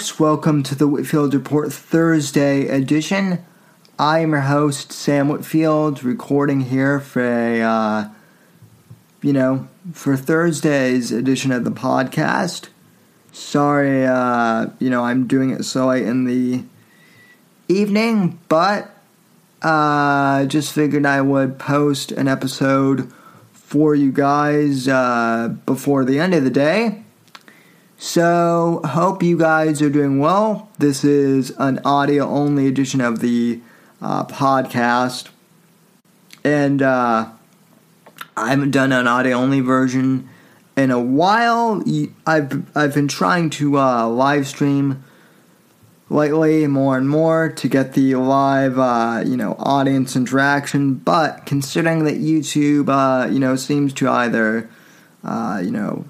folks. Welcome to the Whitfield Report Thursday edition. I am your host, Sam Whitfield, recording here for a, uh, you know, for Thursday's edition of the podcast. Sorry, uh, you know, I'm doing it so late in the evening, but uh, just figured I would post an episode for you guys uh, before the end of the day. So, hope you guys are doing well. This is an audio only edition of the uh, podcast. And uh, I haven't done an audio only version in a while. I've, I've been trying to uh, live stream lately more and more to get the live, uh, you know, audience interaction. But considering that YouTube, uh, you know, seems to either, uh, you know,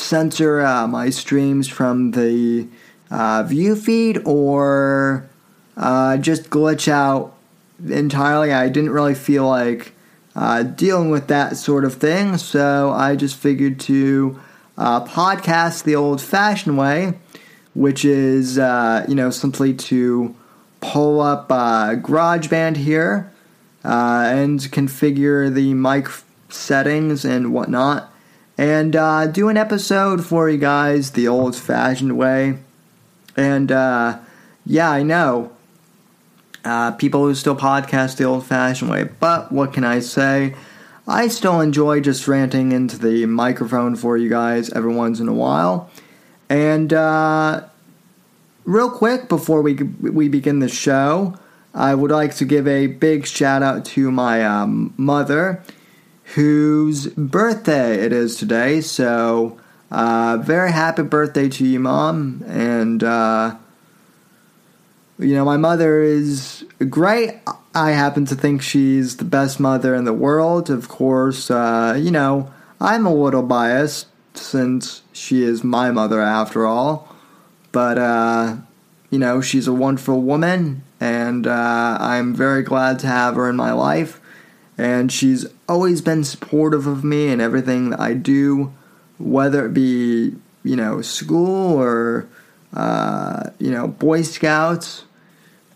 censor uh, my streams from the uh, view feed or uh, just glitch out entirely. I didn't really feel like uh, dealing with that sort of thing, so I just figured to uh, podcast the old fashioned way, which is, uh, you know, simply to pull up GarageBand here and configure the mic settings and whatnot and uh, do an episode for you guys the old fashioned way. And uh, yeah, I know uh, people who still podcast the old fashioned way, but what can I say? I still enjoy just ranting into the microphone for you guys every once in a while. And uh, real quick before we we begin the show, I would like to give a big shout out to my um, mother whose birthday it is today. So, uh, very happy birthday to you, Mom. And, uh, you know, my mother is great. I happen to think she's the best mother in the world. Of course, uh, you know, I'm a little biased since she is my mother after all. But, uh, you know, she's a wonderful woman, and uh, I'm very glad to have her in my life and she's always been supportive of me and everything that I do, whether it be you know school or uh, you know Boy Scouts,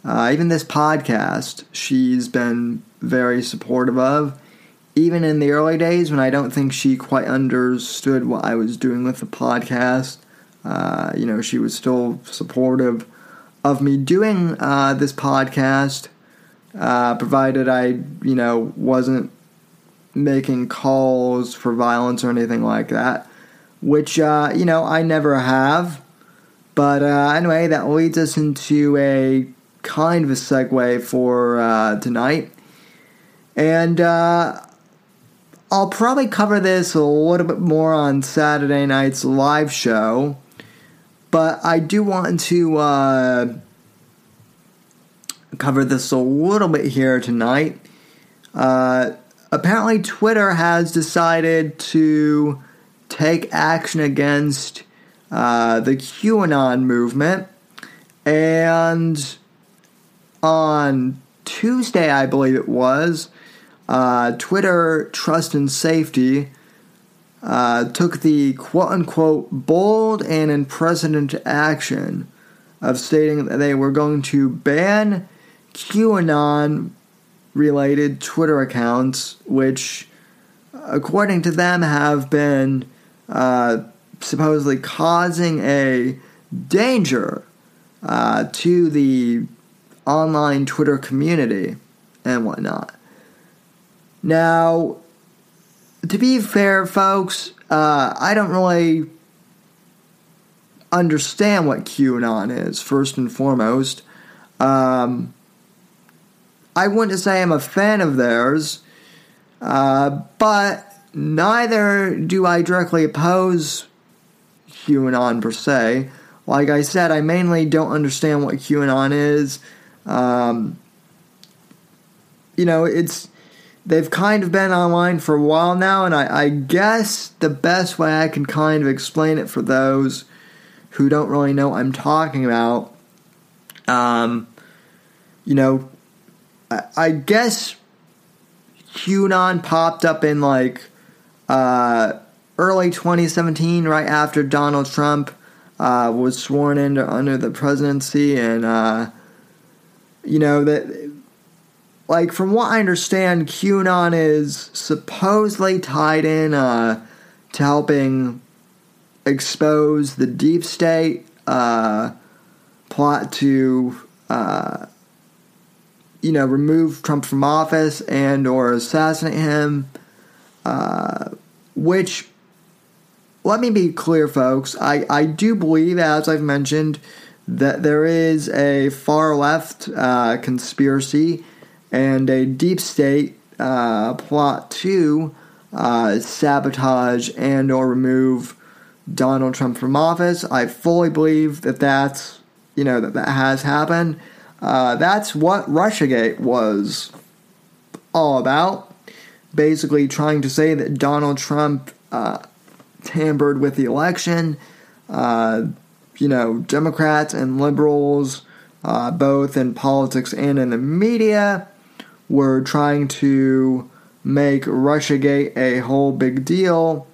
uh, even this podcast. She's been very supportive of. Even in the early days when I don't think she quite understood what I was doing with the podcast, uh, you know, she was still supportive of me doing uh, this podcast uh, provided I, you know, wasn't making calls for violence or anything like that, which, uh, you know, I never have. But uh, anyway, that leads us into a kind of a segue for uh, tonight. And uh, I'll probably cover this a little bit more on Saturday night's live show. But I do want to uh, cover this a little bit here tonight. Uh, apparently, Twitter has decided to take action against uh, the QAnon movement. And on Tuesday, I believe it was, uh, Twitter Trust and Safety uh, took the quote unquote bold and unprecedented action of stating that they were going to ban QAnon related Twitter accounts, which according to them, have been uh, supposedly causing a danger uh, to the online Twitter community and whatnot. Now, to be fair, folks, uh, I don't really understand what QAnon is, first and foremost. Um, I wouldn't say I'm a fan of theirs, uh, but neither do I directly oppose QAnon per se. Like I said, I mainly don't understand what QAnon is. Um, you know, it's they've kind of been online for a while now, and I, I, guess the best way I can kind of explain it for those who don't really know what I'm talking about, um, you know, I, guess QAnon popped up in like uh, early 2017, right after Donald Trump uh, was sworn in under the presidency, and uh, you know that like from what I understand, QAnon is supposedly tied in uh, to helping expose the deep state uh, plot to uh, you know remove Trump from office and or assassinate him, uh, which let me be clear, folks. I, I do believe, as I've mentioned, that there is a far left uh, conspiracy and a deep state uh, plot to uh, sabotage and or remove Donald Trump from office. I fully believe that that's you know that that has happened. Uh, that's what RussiaGate was all about. Basically, trying to say that Donald Trump uh, tampered with the election. Uh, you know, Democrats and liberals, uh, both in politics and in the media, were trying to make Russiagate a whole big deal.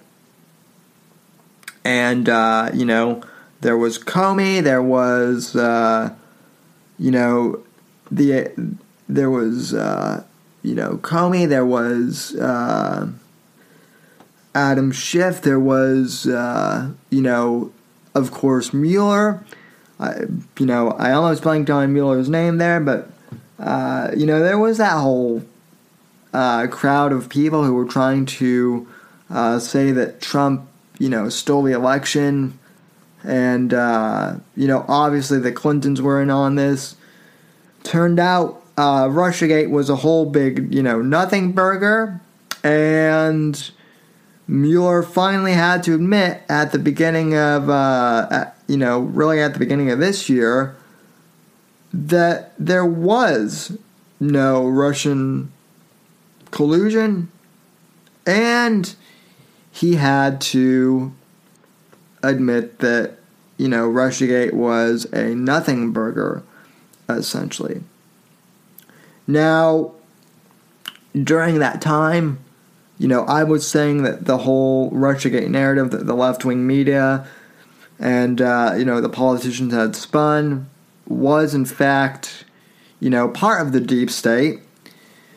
And, uh, you know, there was Comey, there was, you know, the there was, uh, you know, Comey, there was uh, Adam Schiff, there was, uh, you know, of course, Mueller. I, you know, I almost blanked on Mueller's name there, but uh, you know, there was that whole uh, crowd of people who were trying to uh, say that Trump, you know, stole the election, and uh, you know, obviously the Clintons were in on this. Turned out, uh, RussiaGate was a whole big, you know, nothing burger, and Mueller finally had to admit at the beginning of, uh, at, you know, really at the beginning of this year, that there was no Russian collusion, and he had to admit that, you know, Russiagate was a nothing burger, essentially. Now, during that time, you know, I was saying that the whole Russiagate narrative that the left wing media and, uh, you know, the politicians had spun was, in fact, you know, part of the deep state.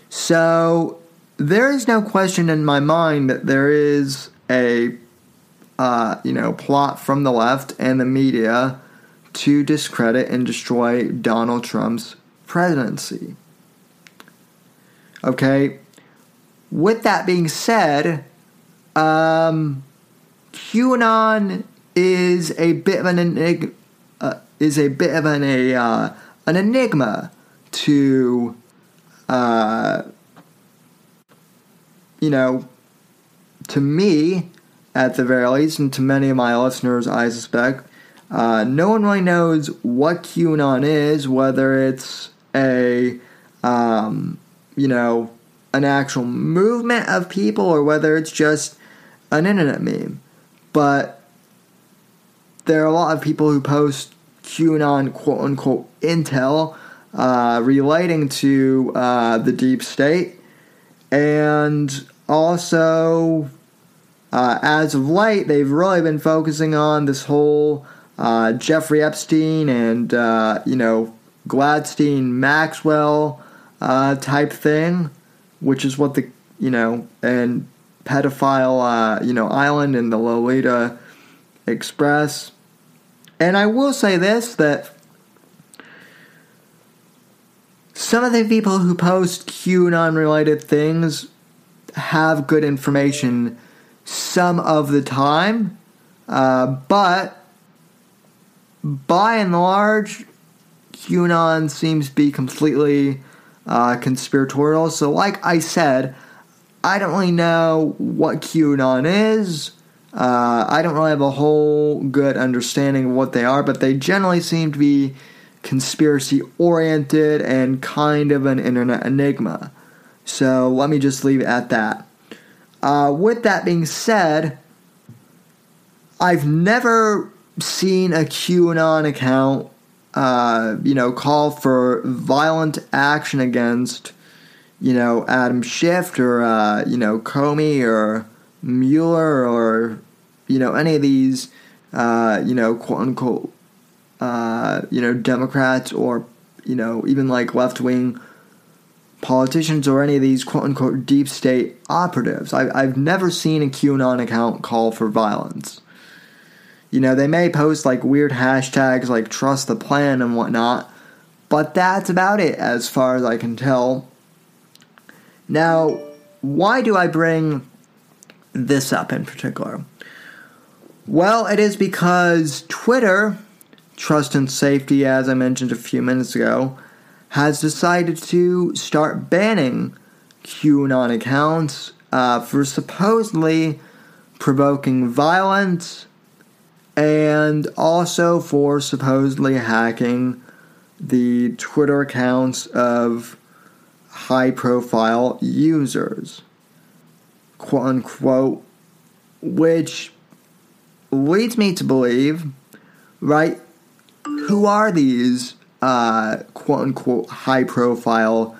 So there is no question in my mind that there is a, uh, you know, plot from the left and the media to discredit and destroy Donald Trump's presidency. Okay, with that being said, um, QAnon is a bit of an enigma, uh, is a bit of an a uh, an enigma to uh, you know to me at the very least and to many of my listeners I suspect uh, no one really knows what QAnon is whether it's a um, you know an actual movement of people or whether it's just an internet meme. But there are a lot of people who post QAnon quote unquote intel uh, relating to uh, the deep state. And also, uh, as of late, they've really been focusing on this whole uh, Jeffrey Epstein and, uh, you know, Ghislaine Maxwell uh, type thing which is what the you know, and pedophile, uh, you know, island in the Lolita Express. And I will say this that some of the people who post QAnon related things have good information some of the time, uh, but by and large, QAnon seems to be completely uh, conspiratorial. So, like I said, I don't really know what QAnon is. Uh, I don't really have a whole good understanding of what they are, but they generally seem to be conspiracy oriented and kind of an internet enigma. So let me just leave it at that. Uh, with that being said, I've never seen a QAnon account, uh, you know, call for violent action against, you know, Adam Schiff or, uh, you know, Comey or Mueller or, you know, any of these, uh, you know, quote unquote, uh, you know, Democrats or, you know, even like left wing politicians or any of these quote unquote deep state operatives. I, I've never seen a QAnon account call for violence. You know, they may post like weird hashtags like trust the plan and whatnot, but that's about it as far as I can tell. Now, why do I bring this up in particular? Well, it is because Twitter, Trust and Safety, as I mentioned a few minutes ago, has decided to start banning QAnon accounts uh, for supposedly provoking violence and also for supposedly hacking the Twitter accounts of high profile users, quote unquote, which leads me to believe, right? Who are these uh, quote unquote high profile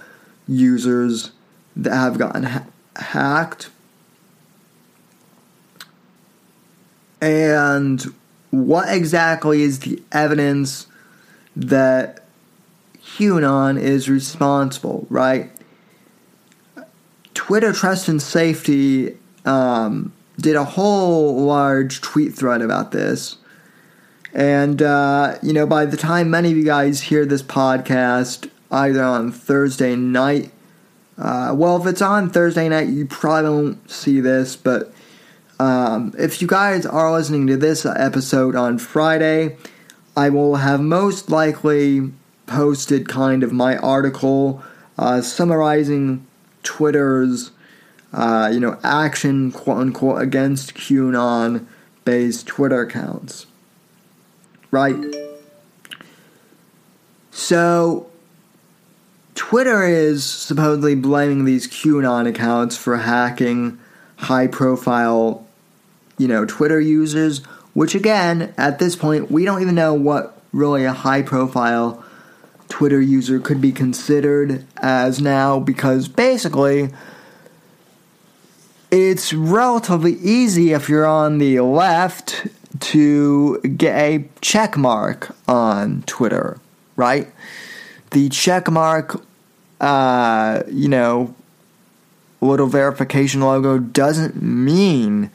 users that have gotten ha- hacked. And what exactly is the evidence that QAnon is responsible, right? Twitter Trust and Safety um, did a whole large tweet thread about this and, uh, you know, by the time many of you guys hear this podcast, either on Thursday night, uh, well, if it's on Thursday night, you probably won't see this, but um, if you guys are listening to this episode on Friday, I will have most likely posted kind of my article uh, summarizing Twitter's, uh, you know, action, quote unquote, against QAnon based Twitter accounts right? So, Twitter is supposedly blaming these QAnon accounts for hacking high profile, you know, Twitter users, which again, at this point, we don't even know what really a high profile Twitter user could be considered as now because basically it's relatively easy if you're on the left to get a check mark on Twitter, right? The check mark, uh, you know, little verification logo doesn't mean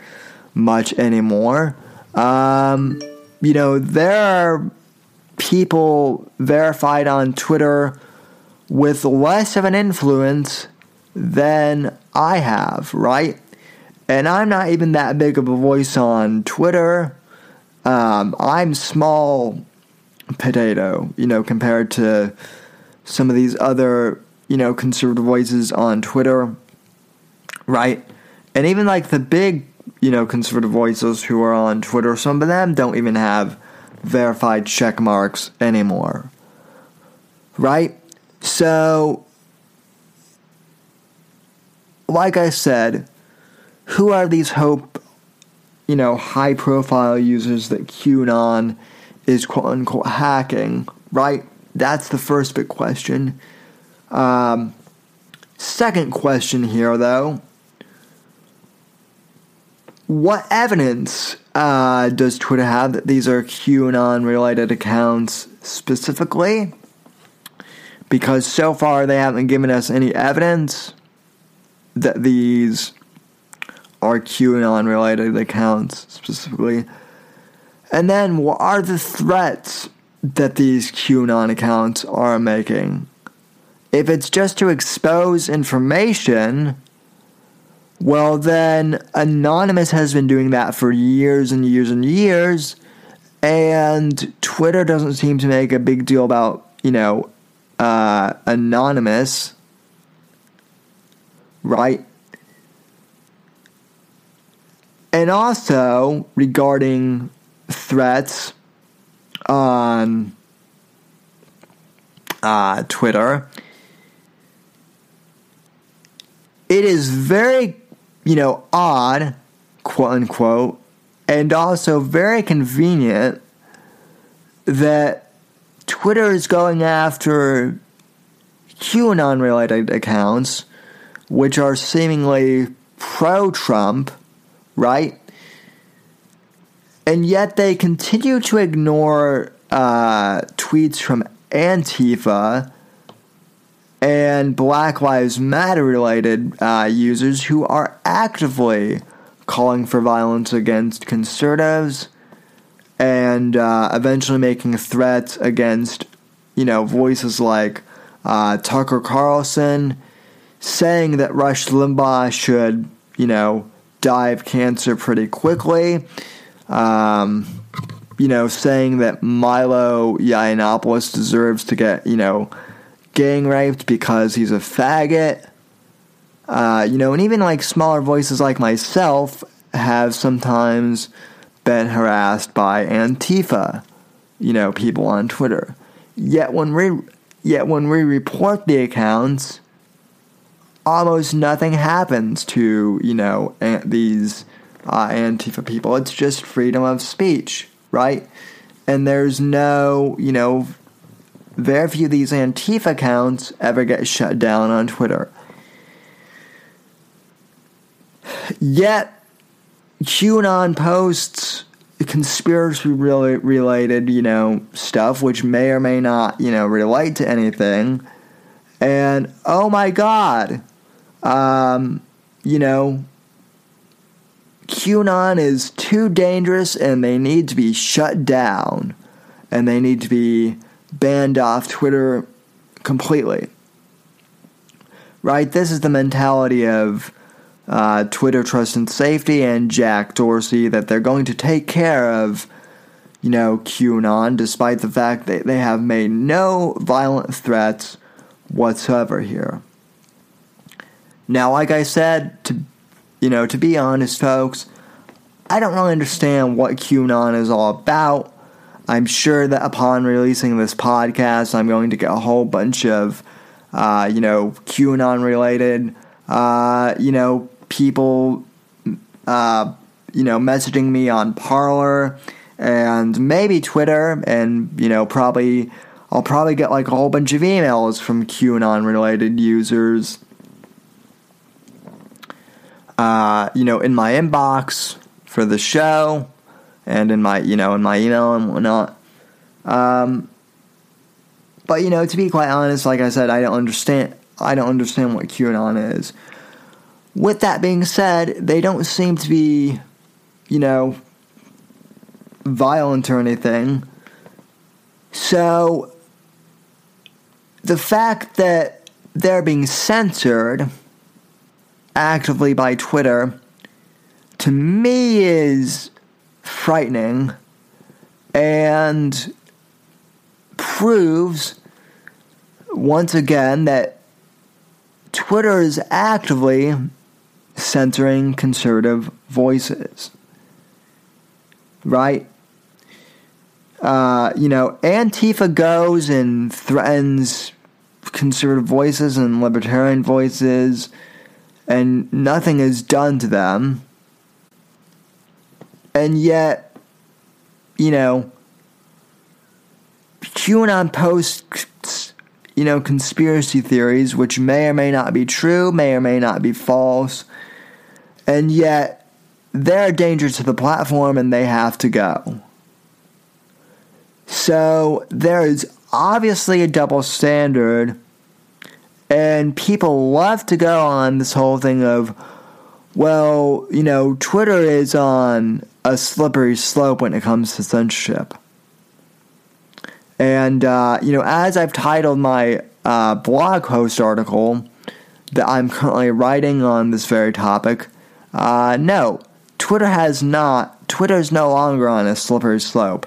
much anymore. Um, you know, there are people verified on Twitter with less of an influence than I have, right? And I'm not even that big of a voice on Twitter. Um, I'm small potato, you know, compared to some of these other, you know, conservative voices on Twitter, right? And even like the big, you know, conservative voices who are on Twitter, some of them don't even have verified check marks anymore, right? So, like I said, who are these hope you know, high profile users that QAnon is quote unquote hacking, right? That's the first big question. Um, second question here, though what evidence uh, does Twitter have that these are QAnon related accounts specifically? Because so far they haven't given us any evidence that these are QAnon related accounts specifically? And then what are the threats that these QAnon accounts are making? If it's just to expose information, well, then Anonymous has been doing that for years and years and years, and Twitter doesn't seem to make a big deal about, you know, uh, Anonymous, right? And also regarding threats on uh, Twitter, it is very, you know, odd, quote unquote, and also very convenient that Twitter is going after QAnon related accounts, which are seemingly pro Trump, right? And yet they continue to ignore uh, tweets from Antifa and Black Lives Matter related uh, users who are actively calling for violence against conservatives and uh, eventually making threats against, you know, voices like uh, Tucker Carlson, saying that Rush Limbaugh should, you know, of cancer pretty quickly. Um, you know, saying that Milo Yiannopoulos deserves to get, you know, gang raped because he's a faggot. Uh, you know, and even like smaller voices like myself have sometimes been harassed by Antifa, you know, people on Twitter. Yet when we yet when we report the accounts, almost nothing happens to you know these uh, Antifa people. It's just freedom of speech, right? And there's no you know very few of these Antifa accounts ever get shut down on Twitter. Yet QAnon posts conspiracy related, you know, stuff which may or may not, you know, relate to anything. And oh my god, um, you know, QAnon is too dangerous and they need to be shut down and they need to be banned off Twitter completely. Right? This is the mentality of uh, Twitter Trust and Safety and Jack Dorsey that they're going to take care of, you know, QAnon, despite the fact that they have made no violent threats whatsoever here. Now, like I said, to you know, to be honest, folks, I don't really understand what QAnon is all about. I'm sure that upon releasing this podcast, I'm going to get a whole bunch of, uh, you know, QAnon related, uh, you know, people, uh, you know, messaging me on Parler and maybe Twitter, and you know, probably I'll probably get like a whole bunch of emails from QAnon related users. Uh, you know, in my inbox for the show, and in my you know in my email and whatnot. Um, but you know, to be quite honest, like I said, I don't understand. I don't understand what QAnon is. With that being said, they don't seem to be, you know, violent or anything. So, the fact that they're being censored actively by Twitter to me is frightening and proves once again that Twitter is actively censoring conservative voices. Right? Uh, you know, Antifa goes and threatens conservative voices and libertarian voices, and nothing is done to them. And yet, you know, QAnon posts, you know, conspiracy theories, which may or may not be true, may or may not be false, and yet they're a danger to the platform and they have to go. So there is obviously a double standard, and people love to go on this whole thing of, Well, you know, Twitter is on a slippery slope when it comes to censorship. And, uh, you know, as I've titled my uh, blog post article that I'm currently writing on this very topic, uh, no, Twitter has not, Twitter is no longer on a slippery slope.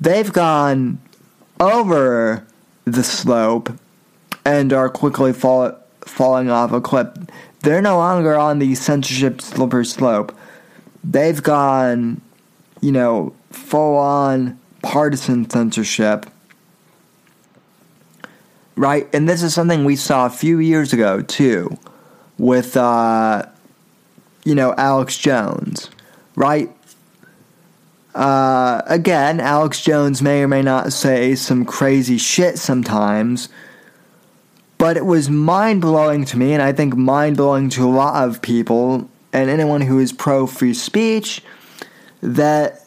They've gone over the slope and are quickly fall, falling off a cliff. They're no longer on the censorship slippery slope. They've gone, you know, full on partisan censorship. Right? And this is something we saw a few years ago, too, with, uh, you know, Alex Jones. Right? Uh, again, Alex Jones may or may not say some crazy shit sometimes, but it was mind blowing to me, and I think mind blowing to a lot of people and anyone who is pro free speech that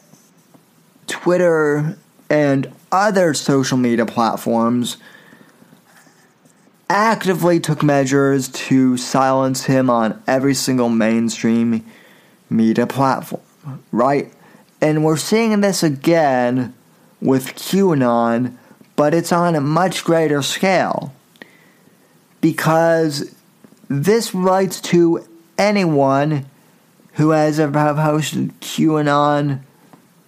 Twitter and other social media platforms actively took measures to silence him on every single mainstream media platform, right? And we're seeing this again with QAnon, but it's on a much greater scale. Because this relates to anyone who has ever posted QAnon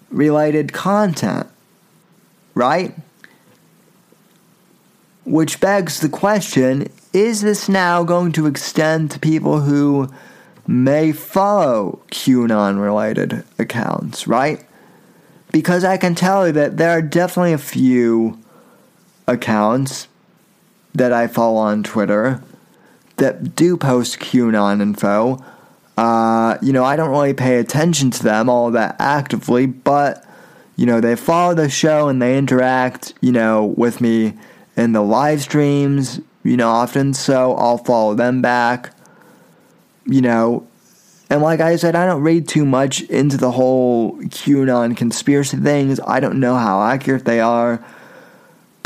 related content, right? Which begs the question is this now going to extend to people who may follow QAnon related accounts, right? Because I can tell you that there are definitely a few accounts that I follow on Twitter that do post QAnon info. Uh, you know, I don't really pay attention to them all that actively, but, you know, they follow the show and they interact, you know, with me in the live streams, you know, often, so I'll follow them back you know, and like I said, I don't read too much into the whole QAnon conspiracy things. I don't know how accurate they are.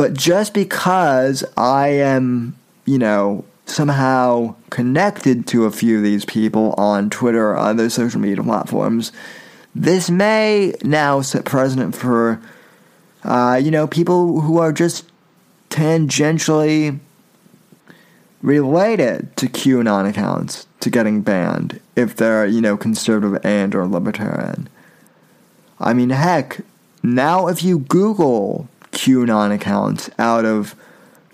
But just because I am, you know, somehow connected to a few of these people on Twitter or other social media platforms, this may now set precedent for, uh, you know, people who are just tangentially related to QAnon accounts to getting banned if they're, you know, conservative and or libertarian. I mean, heck, now if you Google QAnon account out of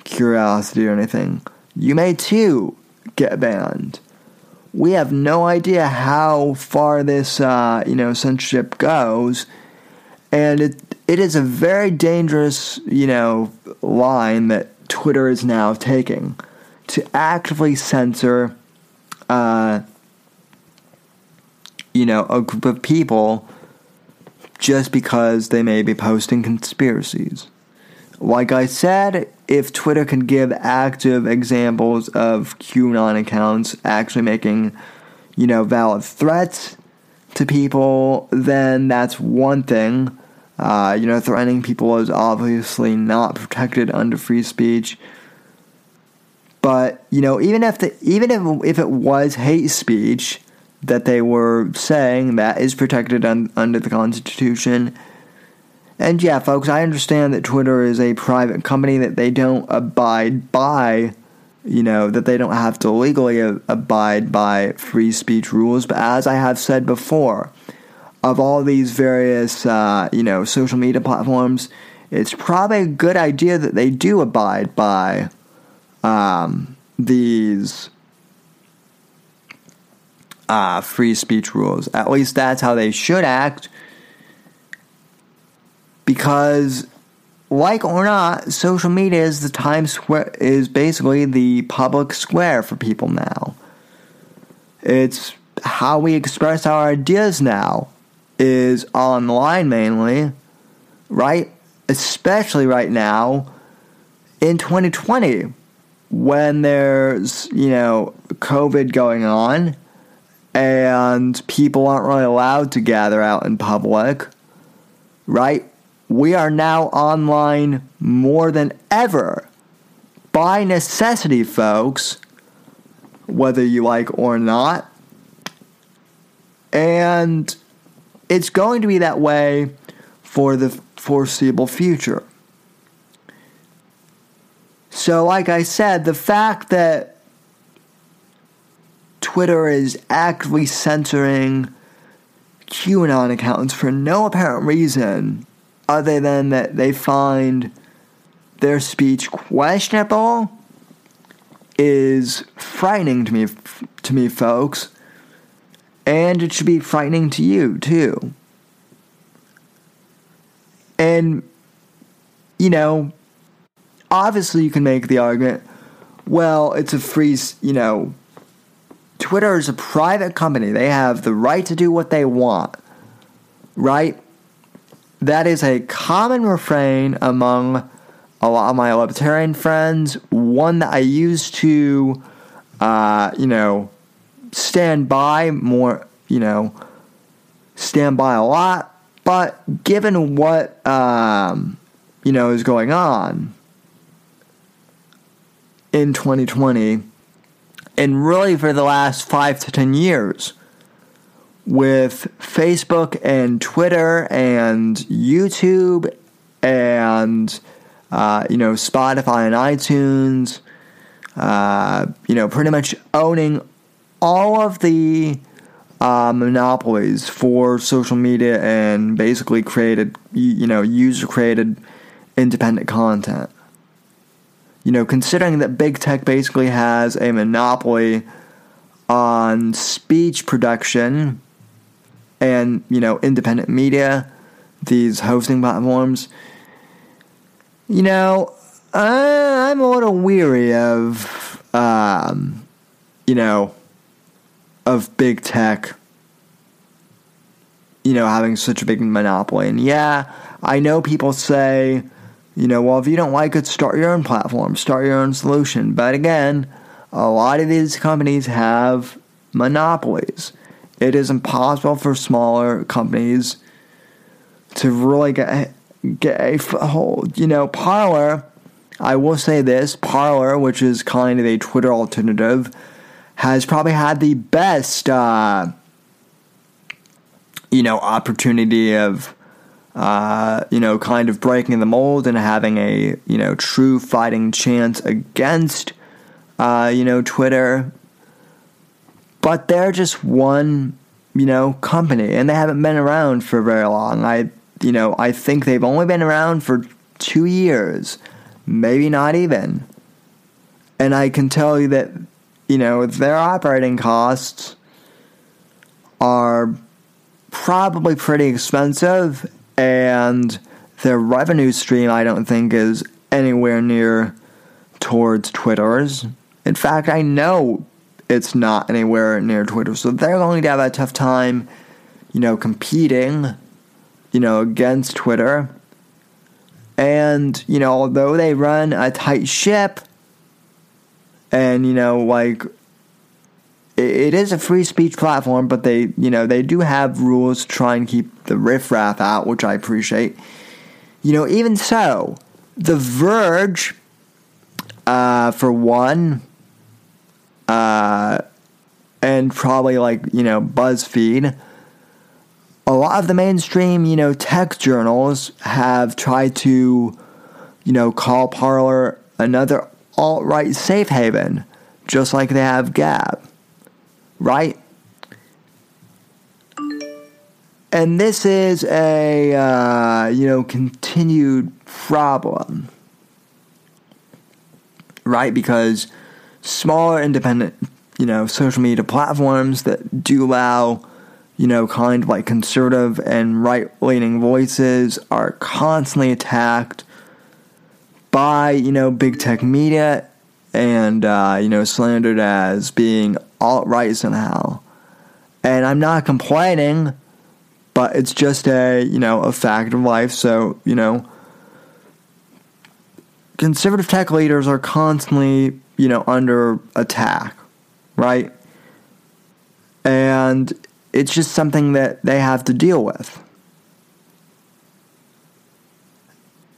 curiosity or anything, you may too get banned. We have no idea how far this, uh, you know, censorship goes, and it it is a very dangerous, you know, line that Twitter is now taking to actively censor, uh, you know, a group of people just because they may be posting conspiracies. Like I said, if Twitter can give active examples of QAnon accounts actually making, you know, valid threats to people, then that's one thing. Uh, you know, threatening people is obviously not protected under free speech. But you know, even if the even if if it was hate speech that they were saying that is protected un, under the Constitution. And yeah, folks, I understand that Twitter is a private company that they don't abide by, you know, that they don't have to legally abide by free speech rules. But as I have said before, of all these various, uh, you know, social media platforms, it's probably a good idea that they do abide by um, these uh, free speech rules. At least that's how they should act. Because, like or not, social media is the Times Square is basically the public square for people now. It's how we express our ideas now is online mainly, right? Especially right now in 2020 when there's, you know, COVID going on and people aren't really allowed to gather out in public, right? We are now online more than ever by necessity, folks, whether you like or not. And it's going to be that way for the foreseeable future. So, like I said, the fact that Twitter is actively censoring QAnon accounts for no apparent reason other than that they find their speech questionable is frightening to me to me folks. And it should be frightening to you too. And you know obviously you can make the argument well it's a free you know Twitter is a private company. They have the right to do what they want. Right? That is a common refrain among a lot of my libertarian friends. One that I used to, uh, you know, stand by more, you know, stand by a lot. But given what, um, you know, is going on in 2020, and really for the last five to ten years with Facebook and Twitter and YouTube and uh, you know Spotify and iTunes, uh, you know pretty much owning all of the uh, monopolies for social media and basically created you know user created independent content you know, considering that big tech basically has a monopoly on speech production and, you know, independent media, these hosting platforms, you know, I'm a little weary of, um, you know, of big tech, you know, having such a big monopoly. And yeah, I know people say, you know, well, if you don't like it, start your own platform, start your own solution. But again, a lot of these companies have monopolies. It is impossible for smaller companies to really get get a hold. You know, Parler. I will say this: Parler, which is kind of a Twitter alternative, has probably had the best, uh, you know, opportunity of uh, you know, kind of breaking the mold and having a, you know, true fighting chance against, uh, you know, Twitter. But they're just one, you know, company and they haven't been around for very long. I, you know, I think they've only been around for two years, maybe not even. And I can tell you that, you know, their operating costs are probably pretty expensive and their revenue stream I don't think is anywhere near towards Twitter's. In fact, I know it's not anywhere near Twitter, so they're going to have a tough time, you know, competing, you know, against Twitter. And, you know, although they run a tight ship, and, you know, like, it is a free speech platform, but they, you know, they do have rules to try and keep the riffraff out, which I appreciate. You know, even so, The Verge, uh, for one, uh, and probably like, you know, BuzzFeed, a lot of the mainstream, you know, tech journals have tried to, you know, call Parler another alt right safe haven, just like they have Gab right? And this is a uh, you know continued problem, right? Because smaller independent you know social media platforms that do allow you know kind of like conservative and right leaning voices are constantly attacked by you know big tech media and uh, you know slandered as being alt right somehow. And I'm not complaining, but it's just a, you know, a fact of life. So, you know, conservative tech leaders are constantly, you know, under attack, right? And it's just something that they have to deal with.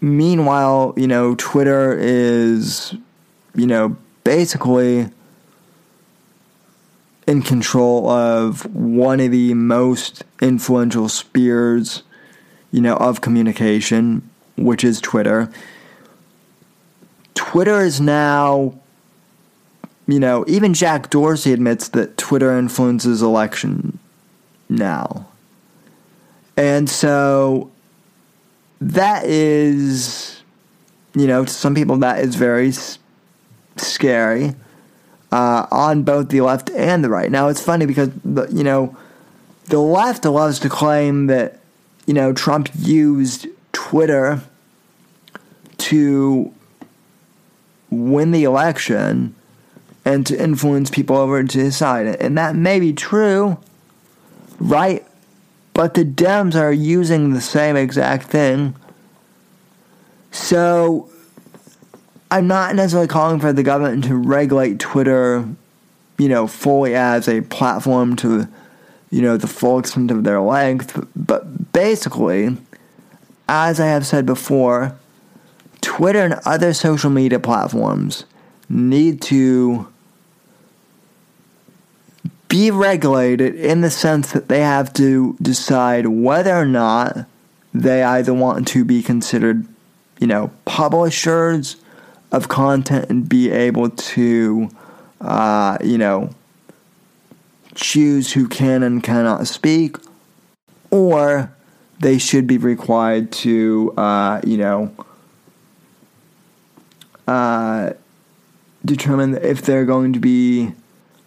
Meanwhile, you know, Twitter is, you know, basically in control of one of the most influential spheres, you know, of communication, which is Twitter. Twitter is now, you know, even Jack Dorsey admits that Twitter influences election now. And so that is, you know, to some people, that is very scary uh, on both the left and the right. Now, it's funny because, the, you know, the left loves to claim that, you know, Trump used Twitter to win the election and to influence people over to his side. And that may be true, right? But the Dems are using the same exact thing. So I'm not necessarily calling for the government to regulate Twitter, you know, fully as a platform to, you know, the full extent of their length. But basically, as I have said before, Twitter and other social media platforms need to be regulated in the sense that they have to decide whether or not they either want to be considered, you know, publishers of content and be able to, uh, you know, choose who can and cannot speak, or they should be required to, uh, you know, uh, determine if they're going to be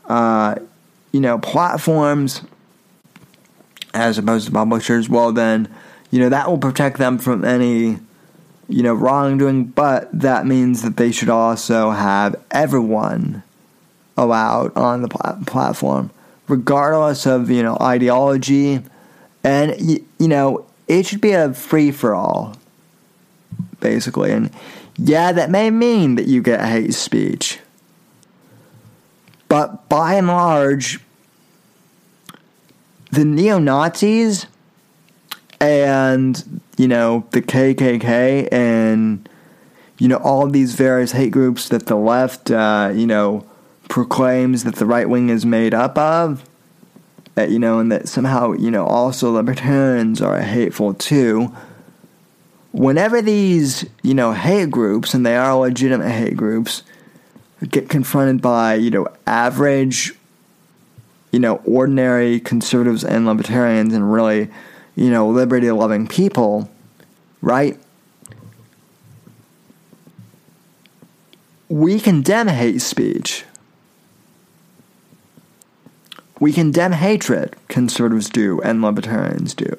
uh, you know, platforms as opposed to publishers, well, then, you know, that will protect them from any, you know, wrongdoing, but that means that they should also have everyone allowed on the pl- platform, regardless of, you know, ideology. And, you know, it should be a free for all, basically. And yeah, that may mean that you get hate speech. But by and large, the neo Nazis and, you know, the KKK and, you know, all these various hate groups that the left, uh, you know, proclaims that the right wing is made up of, that, you know, and that somehow, you know, also libertarians are hateful too. Whenever these, you know, hate groups, and they are legitimate hate groups, get confronted by, you know, average you know, ordinary conservatives and libertarians and really, you know, liberty loving people, right? We condemn hate speech. We condemn hatred, conservatives do, and libertarians do.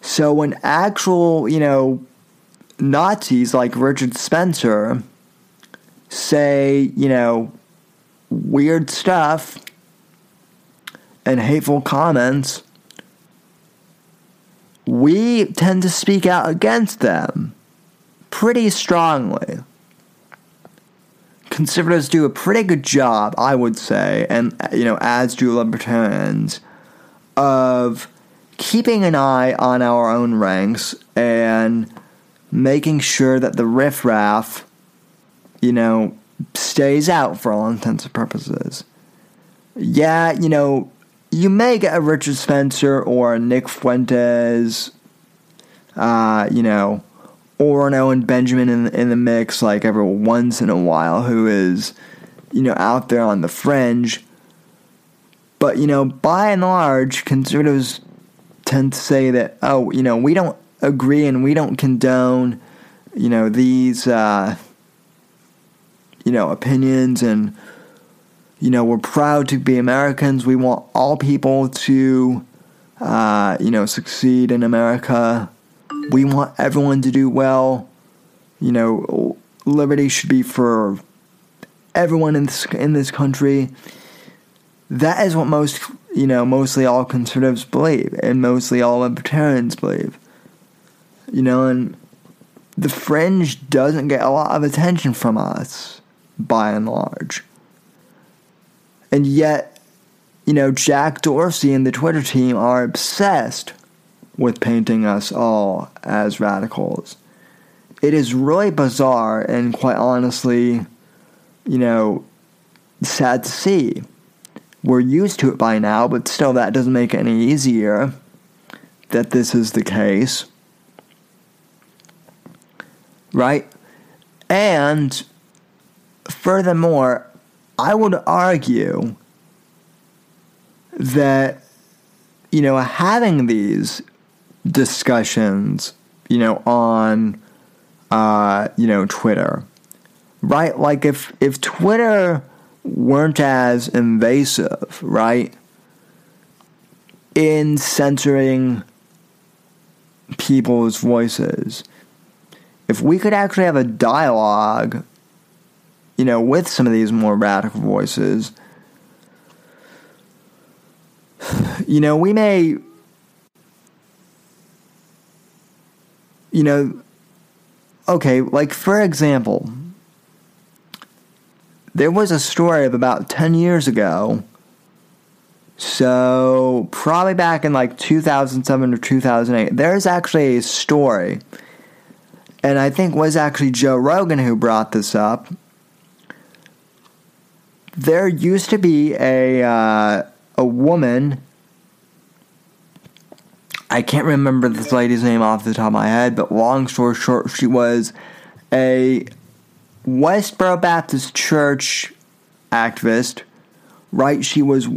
So when actual, you know, Nazis like Richard Spencer say, you know, weird stuff and hateful comments, we tend to speak out against them pretty strongly. Conservatives do a pretty good job, I would say, and you know, as do libertarians, of keeping an eye on our own ranks and making sure that the riffraff, you know, stays out for all intents and purposes. Yeah, you know, you may get a Richard Spencer or a Nick Fuentes, uh, you know, or an Owen Benjamin in, in the mix, like every once in a while, who is, you know, out there on the fringe. But, you know, by and large, conservatives tend to say that, oh, you know, we don't agree and we don't condone, you know, these, uh, you know, opinions and you know, we're proud to be Americans. We want all people to, uh, you know, succeed in America. We want everyone to do well. You know, liberty should be for everyone in this in this country. That is what most, you know, mostly all conservatives believe, and mostly all libertarians believe. You know, and the fringe doesn't get a lot of attention from us, by and large. And yet, you know, Jack Dorsey and the Twitter team are obsessed with painting us all as radicals. It is really bizarre and quite honestly, you know, sad to see. we're used to it by now, but still, that doesn't make it any easier that this is the case. Right? And furthermore, I would argue that, you know, having these discussions, you know, on, uh, you know, Twitter, right? Like if, if Twitter weren't as invasive, right, in censoring people's voices, if we could actually have a dialogue, you know, with some of these more radical voices, you know, we may, you know, okay, like for example, there was a story of about 10 years ago. So, probably back in like 2007 or 2008, there's actually a story, and I think was actually Joe Rogan who brought this up. There used to be a uh, a woman. I can't remember this lady's name off the top of my head, but long story short, she was a Westboro Baptist Church activist, right? She was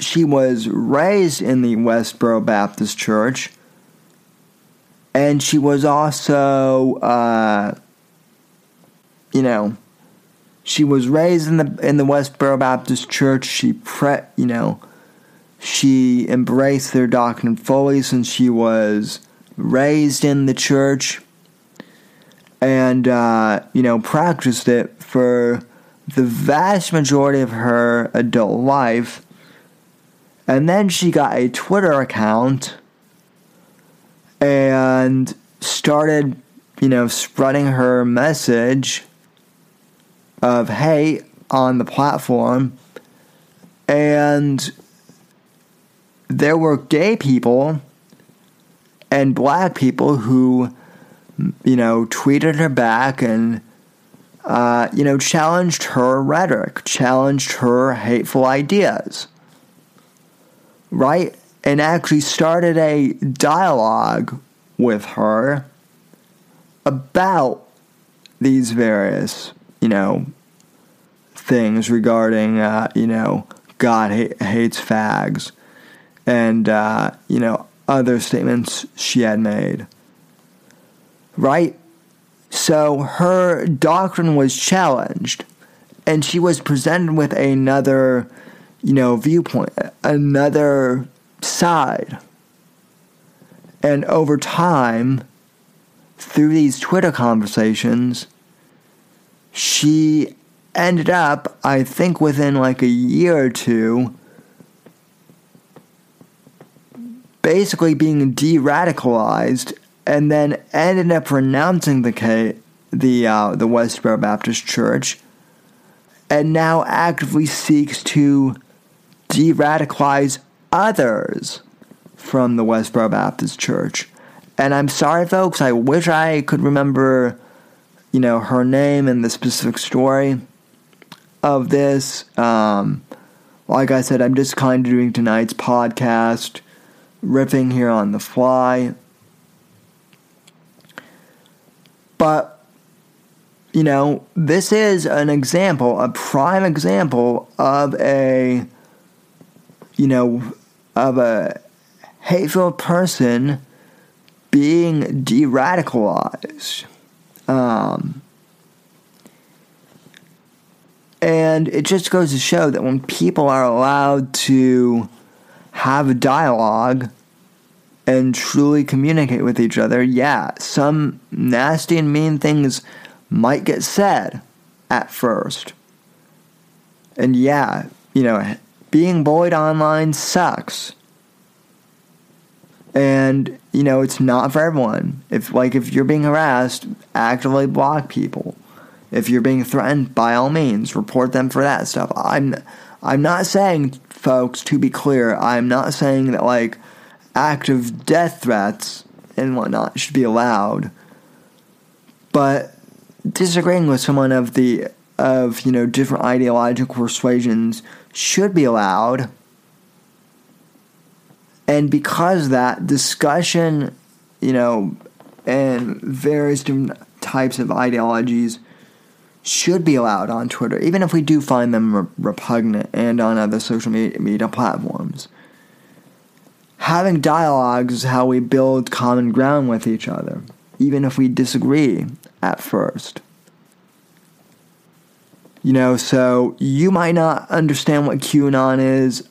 she was raised in the Westboro Baptist Church, and she was also, uh, you know, she was raised in the in the Westboro Baptist Church. She pre, you know, she embraced their doctrine fully since she was raised in the church and uh, you know practiced it for the vast majority of her adult life. And then she got a Twitter account and started, you know, spreading her message of hate on the platform. And there were gay people and black people who you know, tweeted her back and, uh, you know, challenged her rhetoric, challenged her hateful ideas, right? And actually started a dialogue with her about these various, you know, things regarding, uh, you know, God ha- hates fags and, uh, you know, other statements she had made right? So her doctrine was challenged, and she was presented with another, you know, viewpoint, another side. And over time, through these Twitter conversations, she ended up, I think within like a year or two, basically being de radicalized and then ended up renouncing the the uh, the Westboro Baptist Church, and now actively seeks to de-radicalize others from the Westboro Baptist Church. And I'm sorry, folks. I wish I could remember, you know, her name and the specific story of this. Um, like I said, I'm just kind of doing tonight's podcast, riffing here on the fly. But, you know, this is an example, a prime example of a, you know, of a hateful person being de radicalized. Um, and it just goes to show that when people are allowed to have a dialogue and truly communicate with each other, yeah, some nasty and mean things might get said at first. And yeah, you know, being bullied online sucks. And, you know, it's not for everyone. If like if you're being harassed, actively block people. If you're being threatened, by all means, report them for that stuff. I'm I'm not saying folks to be clear, I'm not saying that like active death threats and whatnot should be allowed. But disagreeing with someone of the of you know different ideological persuasions should be allowed and because that discussion you know and various different types of ideologies should be allowed on Twitter, even if we do find them re- repugnant and on other social media, media platforms. Having dialogues is how we build common ground with each other, even if we disagree at first. You know, so you might not understand what QAnon is.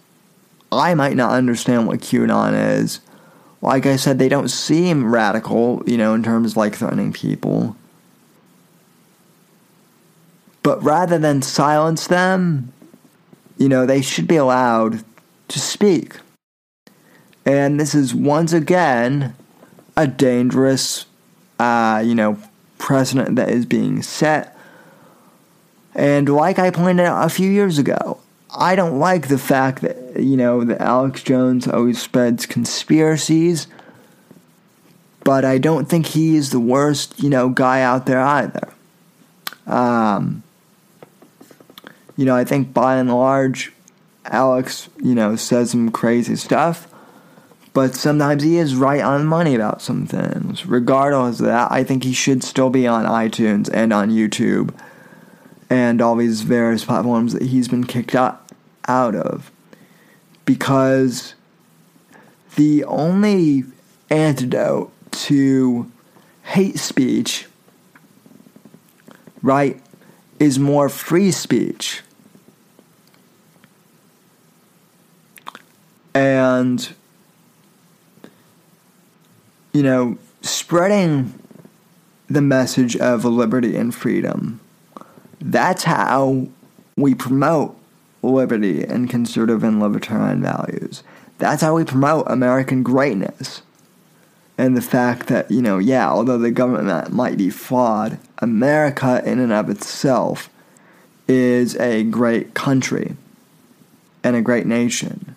I might not understand what QAnon is. Like I said, they don't seem radical, you know, in terms of like threatening people. But rather than silence them, you know, they should be allowed to speak. And this is once again a dangerous, uh, you know, precedent that is being set. And like I pointed out a few years ago, I don't like the fact that, you know, that Alex Jones always spreads conspiracies, but I don't think he is the worst, you know, guy out there either. Um, you know, I think by and large, Alex, you know, says some crazy stuff, but sometimes he is right on money about some things. Regardless of that, I think he should still be on iTunes and on YouTube and all these various platforms that he's been kicked out, out of. Because the only antidote to hate speech, right, is more free speech. And, you know, spreading the message of liberty and freedom that's how we promote liberty and conservative and libertarian values. That's how we promote American greatness. And the fact that, you know, yeah, although the government might be flawed, America in and of itself is a great country and a great nation.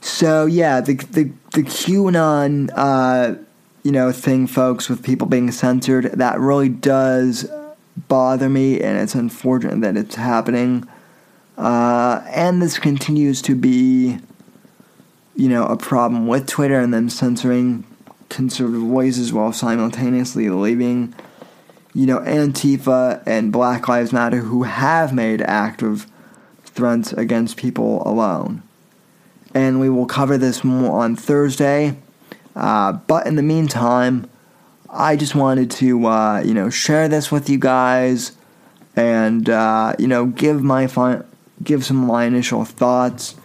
So yeah, the the the QAnon uh, you know, thing, folks, with people being censored. That really does bother me, and it's unfortunate that it's happening. Uh, and this continues to be, you know, a problem with Twitter and them censoring conservative voices while simultaneously leaving, you know, Antifa and Black Lives Matter who have made active threats against people alone. And we will cover this more on Thursday. Uh, but in the meantime, I just wanted to, uh, you know, share this with you guys and, uh, you know, give my give some of my initial thoughts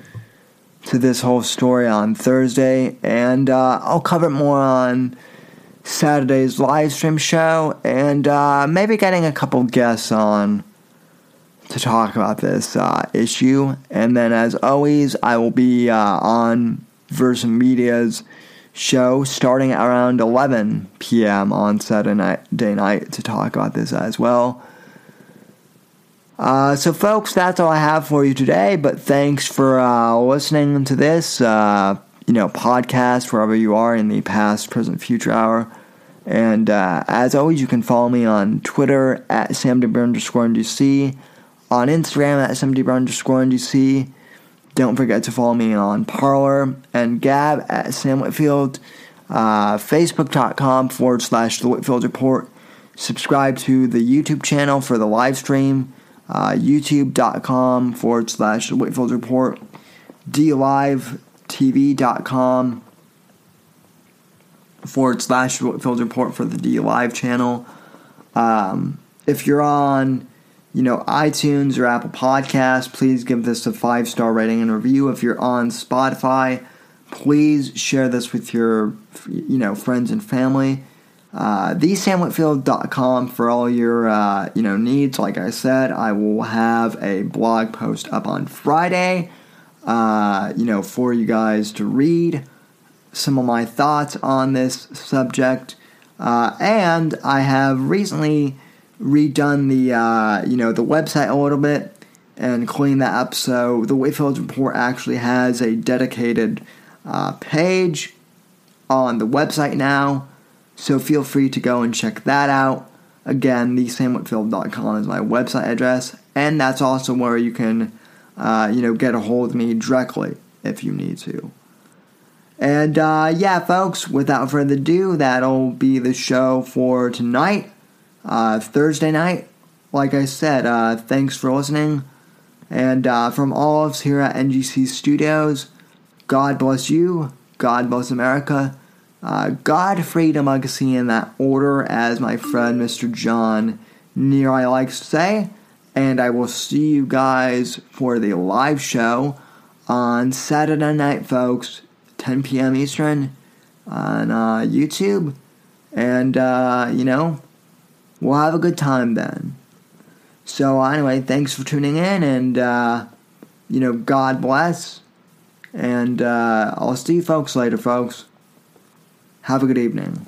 to this whole story on Thursday. And uh, I'll cover it more on Saturday's live stream show and uh, maybe getting a couple guests on to talk about this uh, issue. And then, as always, I will be on Versa Media's show starting around 11 p.m. on Saturday night to talk about this as well. Uh, so, folks, that's all I have for you today. But thanks for uh, listening to this, uh, you know, podcast wherever you are in the past, present, future hour. And uh, as always, you can follow me on Twitter at samdbr underscore NDC, on Instagram at samdbr underscore NDC, don't forget to follow me on Parler and Gab at Sam Whitfield, uh, Facebook.com forward slash The Whitfield Report. Subscribe to the YouTube channel for the live stream, uh, YouTube.com forward slash The Whitfield Report, DLiveTV.com forward slash Whitfield Report for the D Live channel. Um, if you're on you know, iTunes or Apple Podcasts, please give this a five star rating and review. If you're on Spotify, please share this with your, you know, friends and family. Uh, thesamwhitfield.com for all your, uh, you know, needs. Like I said, I will have a blog post up on Friday, uh, you know, for you guys to read some of my thoughts on this subject. Uh, and I have recently redone the uh, you know the website a little bit and cleaned that up. So the Whitfield Report actually has a dedicated uh, page on the website now. So feel free to go and check that out. Again, thesamwhitfield.com is my website address, and that's also where you can, uh, you know, get a hold of me directly if you need to. And uh, yeah, folks, without further ado, that'll be the show for tonight, uh, Thursday night. Like I said, uh, thanks for listening. And uh, from all of us here at NGC Studios, God bless you, God bless America, uh, God, freedom, legacy in that order, as my friend Mr. John Neary likes to say. And I will see you guys for the live show on Saturday night, folks, 10 p.m. Eastern on uh, YouTube. And, uh, you know, we'll have a good time then. So, anyway, thanks for tuning in, and, uh, you know, God bless. And uh, I'll see you folks later, folks. Have a good evening.